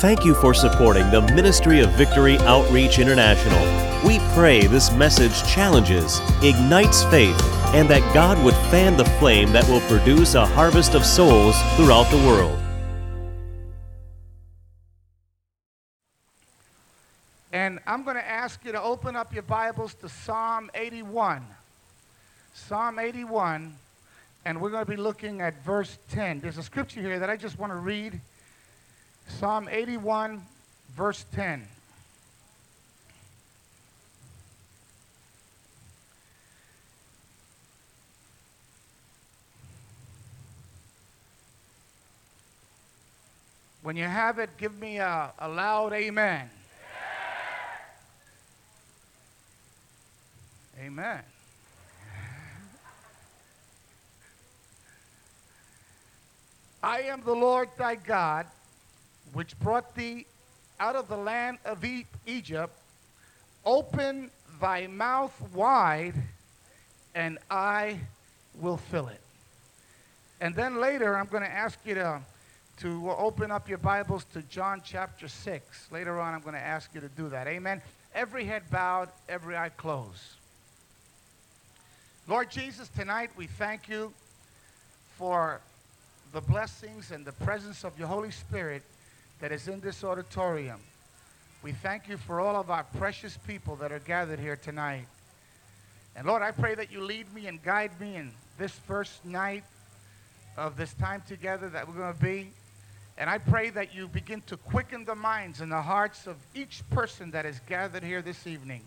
Thank you for supporting the Ministry of Victory Outreach International. We pray this message challenges, ignites faith, and that God would fan the flame that will produce a harvest of souls throughout the world. And I'm going to ask you to open up your Bibles to Psalm 81. Psalm 81, and we're going to be looking at verse 10. There's a scripture here that I just want to read. Psalm 81, verse 10. When you have it, give me a, a loud amen. Amen. I am the Lord thy God, which brought thee out of the land of e- Egypt. Open thy mouth wide, and I will fill it. And then later, I'm going to ask you to, to open up your Bibles to John chapter 6. Later on, I'm going to ask you to do that. Amen. Every head bowed, every eye closed. Lord Jesus, tonight we thank you for the blessings and the presence of your Holy Spirit that is in this auditorium. We thank you for all of our precious people that are gathered here tonight. And Lord, I pray that you lead me and guide me in this first night of this time together that we're going to be. And I pray that you begin to quicken the minds and the hearts of each person that is gathered here this evening.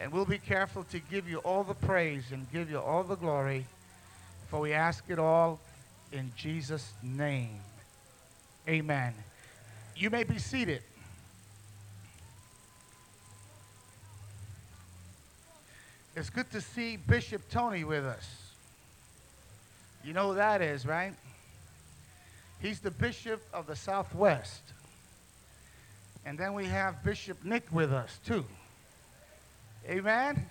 And we'll be careful to give you all the praise and give you all the glory, for we ask it all in Jesus' name. Amen. You may be seated. It's good to see Bishop Tony with us. You know who that is, right? He's the Bishop of the Southwest. And then we have Bishop Nick with us, too. Amen.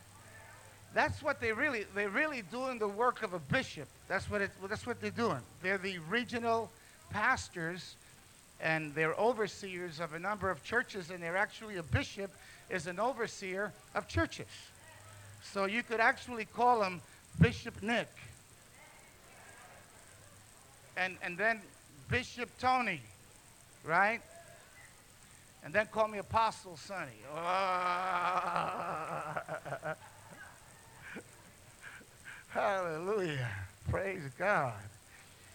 That's what they really they're really doing the work of a bishop. That's what it, that's what they're doing. They're the regional pastors and they're overseers of a number of churches and they're actually a bishop is an overseer of churches. So you could actually call him Bishop Nick. And and then Bishop Tony, right? And then call me Apostle Sonny. Hallelujah. Praise God.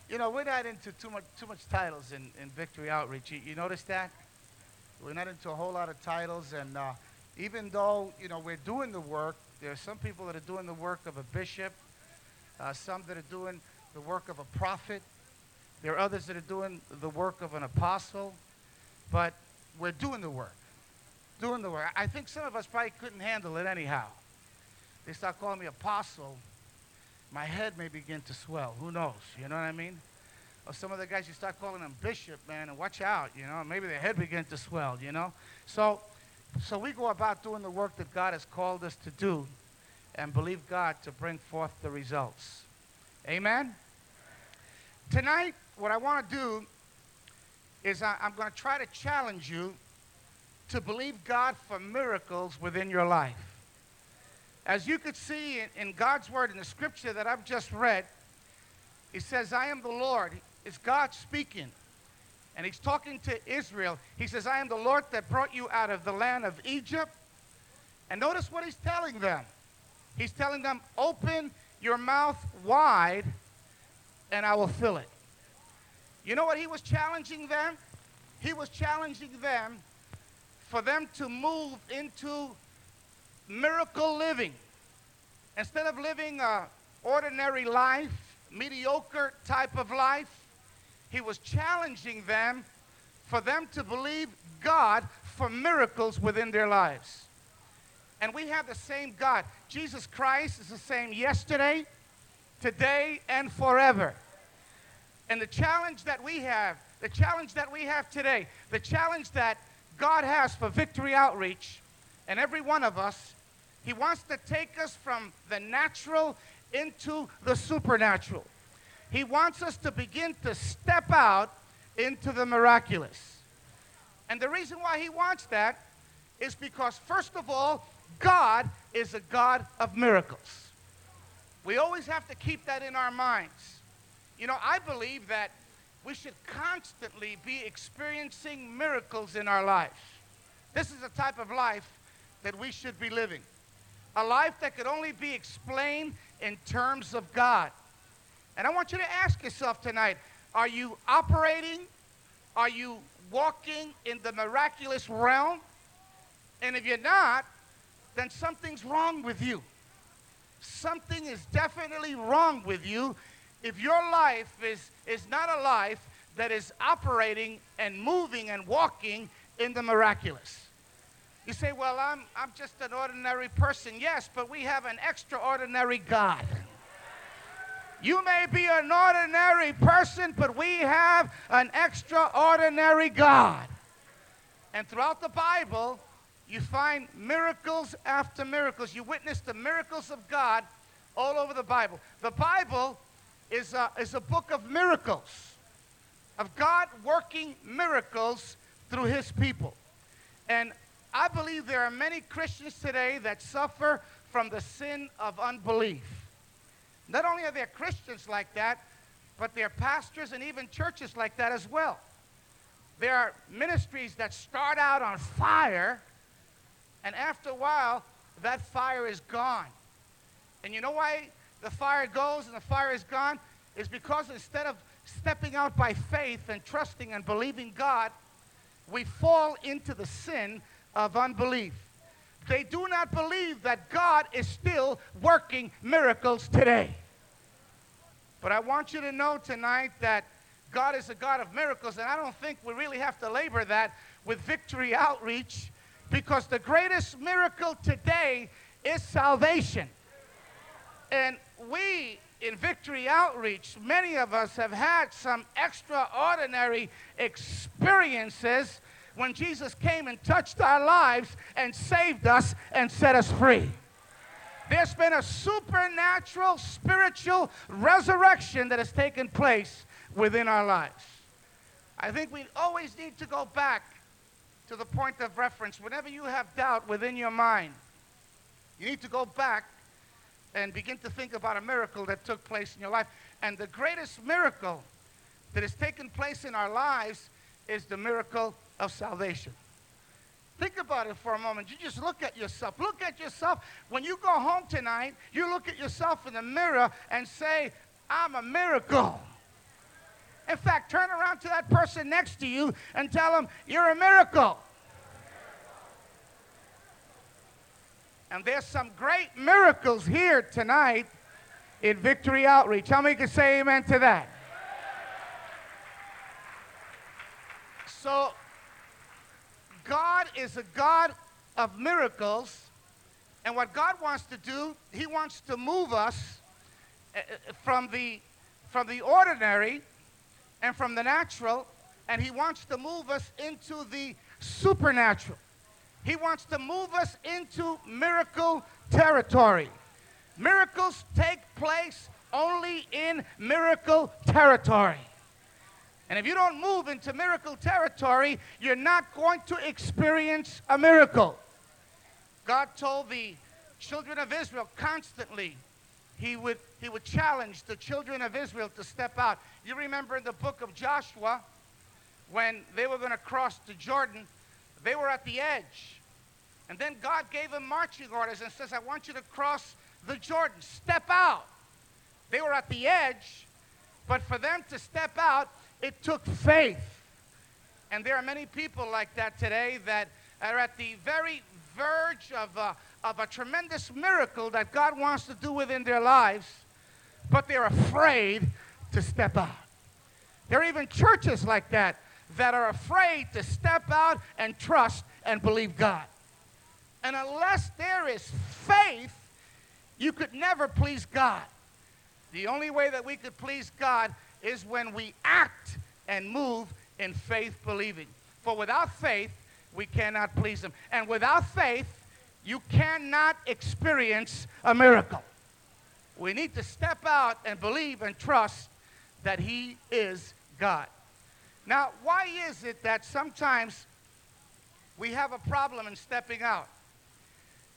You know, we're not into too much too much titles in, in Victory Outreach. You, you notice that? We're not into a whole lot of titles, and uh, even though you know we're doing the work, there are some people that are doing the work of a bishop, uh, some that are doing the work of a prophet. There are others that are doing the work of an apostle, but we're doing the work. Doing the work. I think some of us probably couldn't handle it anyhow. They start calling me apostle, my head may begin to swell. Who knows? You know what I mean? Or some of the guys you start calling them bishop, man, and watch out, you know, maybe their head begin to swell, you know? So so we go about doing the work that God has called us to do and believe God to bring forth the results. Amen? Tonight, what I want to do is I, am going to try to challenge you to believe God for miracles within your life. As you could see in, in God's word in the scripture that I've just read, he says, I am the Lord. It's God speaking. And he's talking to Israel. He says, I am the Lord that brought you out of the land of Egypt. And notice what he's telling them. He's telling them, open your mouth wide and I will fill it. You know what he was challenging them? He was challenging them for them to move into miracle living. Instead of living a ordinary life, mediocre type of life, he was challenging them for them to believe God for miracles within their lives. And we have the same God. Jesus Christ is the same yesterday, today, and forever. And the challenge that we have, the challenge that we have today, the challenge that God has for Victory Outreach and every one of us, He wants to take us from the natural into the supernatural. He wants us to begin to step out into the miraculous. And the reason why he wants that is because, first of all, God is a God of miracles. We always have to keep that in our minds. You know, I believe that we should constantly be experiencing miracles in our life. This is a type of life that we should be living. A life that could only be explained in terms of God. And I want you to ask yourself tonight are you operating? Are you walking in the miraculous realm? And if you're not, then something's wrong with you. Something is definitely wrong with you if your life is, is not a life that is operating and moving and walking in the miraculous. You say, Well, I'm, I'm just an ordinary person. Yes, but we have an extraordinary God. You may be an ordinary person, but we have an extraordinary God. And throughout the Bible, you find miracles after miracles. You witness the miracles of God all over the Bible. The Bible is a, is a book of miracles, of God working miracles through his people. And I believe there are many Christians today that suffer from the sin of unbelief. Not only are there Christians like that, but there are pastors and even churches like that as well. There are ministries that start out on fire, and after a while, that fire is gone. And you know why the fire goes and the fire is gone? Is because instead of stepping out by faith and trusting and believing God, we fall into the sin of unbelief. They do not believe that God is still working miracles today. But I want you to know tonight that God is a God of miracles, and I don't think we really have to labor that with victory outreach because the greatest miracle today is salvation. And we in Victory Outreach, many of us have had some extraordinary experiences when Jesus came and touched our lives and saved us and set us free. There's been a supernatural, spiritual resurrection that has taken place within our lives. I think we always need to go back to the point of reference. Whenever you have doubt within your mind, you need to go back and begin to think about a miracle that took place in your life. And the greatest miracle that has taken place in our lives is the miracle of salvation. Think about it for a moment. You just look at yourself. Look at yourself. When you go home tonight, you look at yourself in the mirror and say, I'm a miracle. In fact, turn around to that person next to you and tell them, You're a miracle. And there's some great miracles here tonight in Victory Outreach. How many can say amen to that? So, is a God of miracles. And what God wants to do, He wants to move us eh, eh, from the, from the ordinary and from the natural, and He wants to move us into the supernatural. He wants to move us into miracle territory. Miracles take place only in miracle territory. And if you don't move into miracle territory, you're not going to experience a miracle. God told the children of Israel constantly, he would, he would challenge the children of Israel to step out. You remember in the book of Joshua, when they were going to cross the Jordan, they were at the edge. And then God gave them marching orders and says, I want you to cross the Jordan. Step out. They were at the edge, but for them to step out, it took faith. And there are many people like that today that are at the very verge of a, of a tremendous miracle that God wants to do within their lives, but they're afraid to step out. There are even churches like that that are afraid to step out and trust and believe God. And unless there is faith, you could never please God. The only way that we could please God is when we act and move in faith believing. For without faith, we cannot please Him. And without faith, you cannot experience a miracle. We need to step out and believe and trust that He is God. Now, why is it that sometimes we have a problem in stepping out.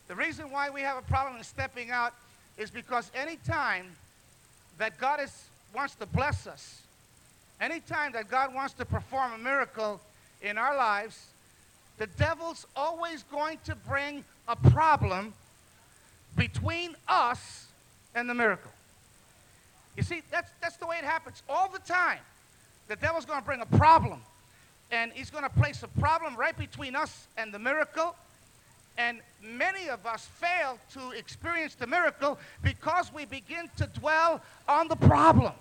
The reason why we have a problem in stepping out is because anytime that God is, wants to bless us, anytime that God wants to perform a miracle in our lives, the devil's always going to bring a problem between us and the miracle. You see, that's, that's the way it happens all the time. The devil's going to bring a problem, and he's going to place a problem right between us and the miracle. And many of us fail to experience the miracle because we begin to dwell on the problem.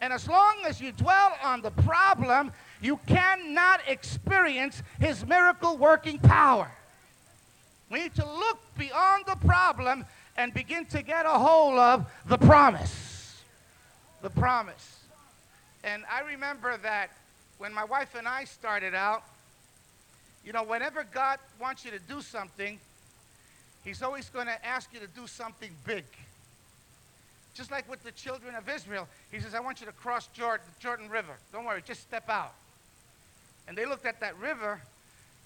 And as long as you dwell on the problem, you cannot experience his miracle working power. We need to look beyond the problem and begin to get a hold of the promise. The promise. And I remember that when my wife and I started out, you know, whenever God wants you to do something, He's always going to ask you to do something big. Just like with the children of Israel, He says, I want you to cross Jordan, Jordan River. Don't worry, just step out. And they looked at that river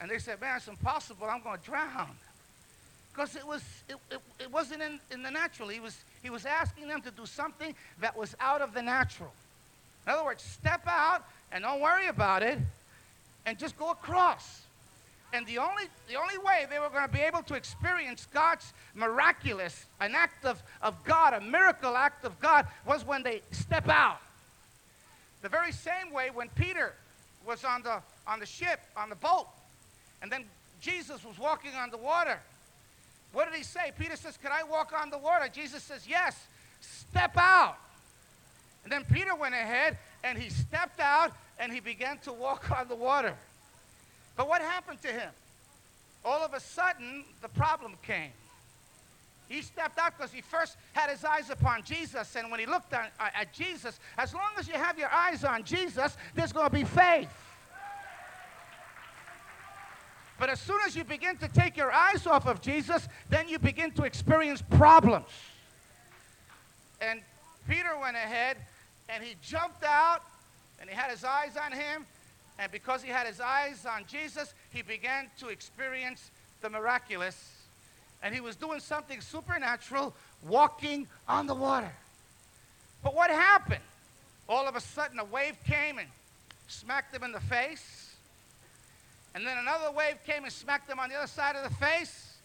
and they said, Man, it's impossible. I'm going to drown. Because it, was, it, it, it wasn't in, in the natural. He was, he was asking them to do something that was out of the natural. In other words, step out and don't worry about it and just go across. And the only, the only way they were going to be able to experience God's miraculous, an act of, of God, a miracle act of God, was when they step out. The very same way when Peter was on the, on the ship, on the boat, and then Jesus was walking on the water. What did he say? Peter says, Can I walk on the water? Jesus says, Yes, step out. And then Peter went ahead and he stepped out and he began to walk on the water. But what happened to him? All of a sudden, the problem came. He stepped out because he first had his eyes upon Jesus. And when he looked at, uh, at Jesus, as long as you have your eyes on Jesus, there's going to be faith. But as soon as you begin to take your eyes off of Jesus, then you begin to experience problems. And Peter went ahead and he jumped out and he had his eyes on him. And because he had his eyes on Jesus, he began to experience the miraculous. And he was doing something supernatural, walking on the water. But what happened? All of a sudden, a wave came and smacked him in the face. And then another wave came and smacked him on the other side of the face.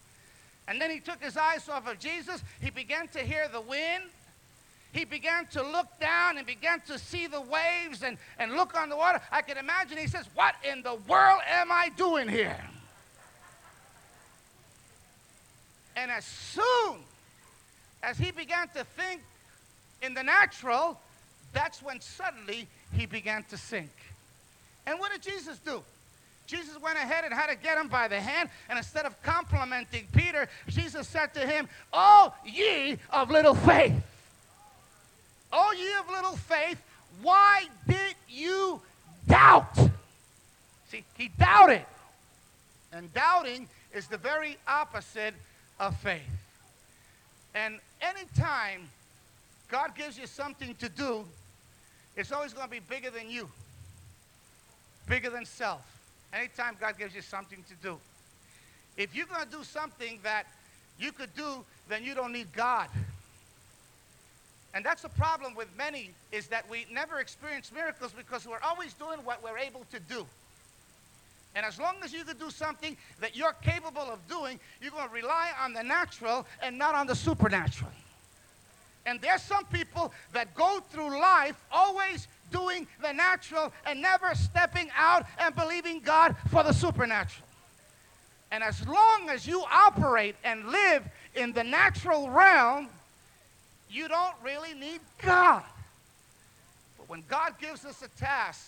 And then he took his eyes off of Jesus. He began to hear the wind he began to look down and began to see the waves and, and look on the water. I can imagine he says, What in the world am I doing here? And as soon as he began to think in the natural, that's when suddenly he began to sink. And what did Jesus do? Jesus went ahead and had to get him by the hand, and instead of complimenting Peter, Jesus said to him, Oh, ye of little faith. Oh, ye of little faith, why did you doubt? See, he doubted. And doubting is the very opposite of faith. And anytime God gives you something to do, it's always going to be bigger than you, bigger than self. Anytime God gives you something to do. If you're going to do something that you could do, then you don't need God. And that's the problem with many is that we never experience miracles because we're always doing what we're able to do. And as long as you can do something that you're capable of doing, you're going to rely on the natural and not on the supernatural. And there's some people that go through life always doing the natural and never stepping out and believing God for the supernatural. And as long as you operate and live in the natural realm, you don't really need God. But when God gives us a task,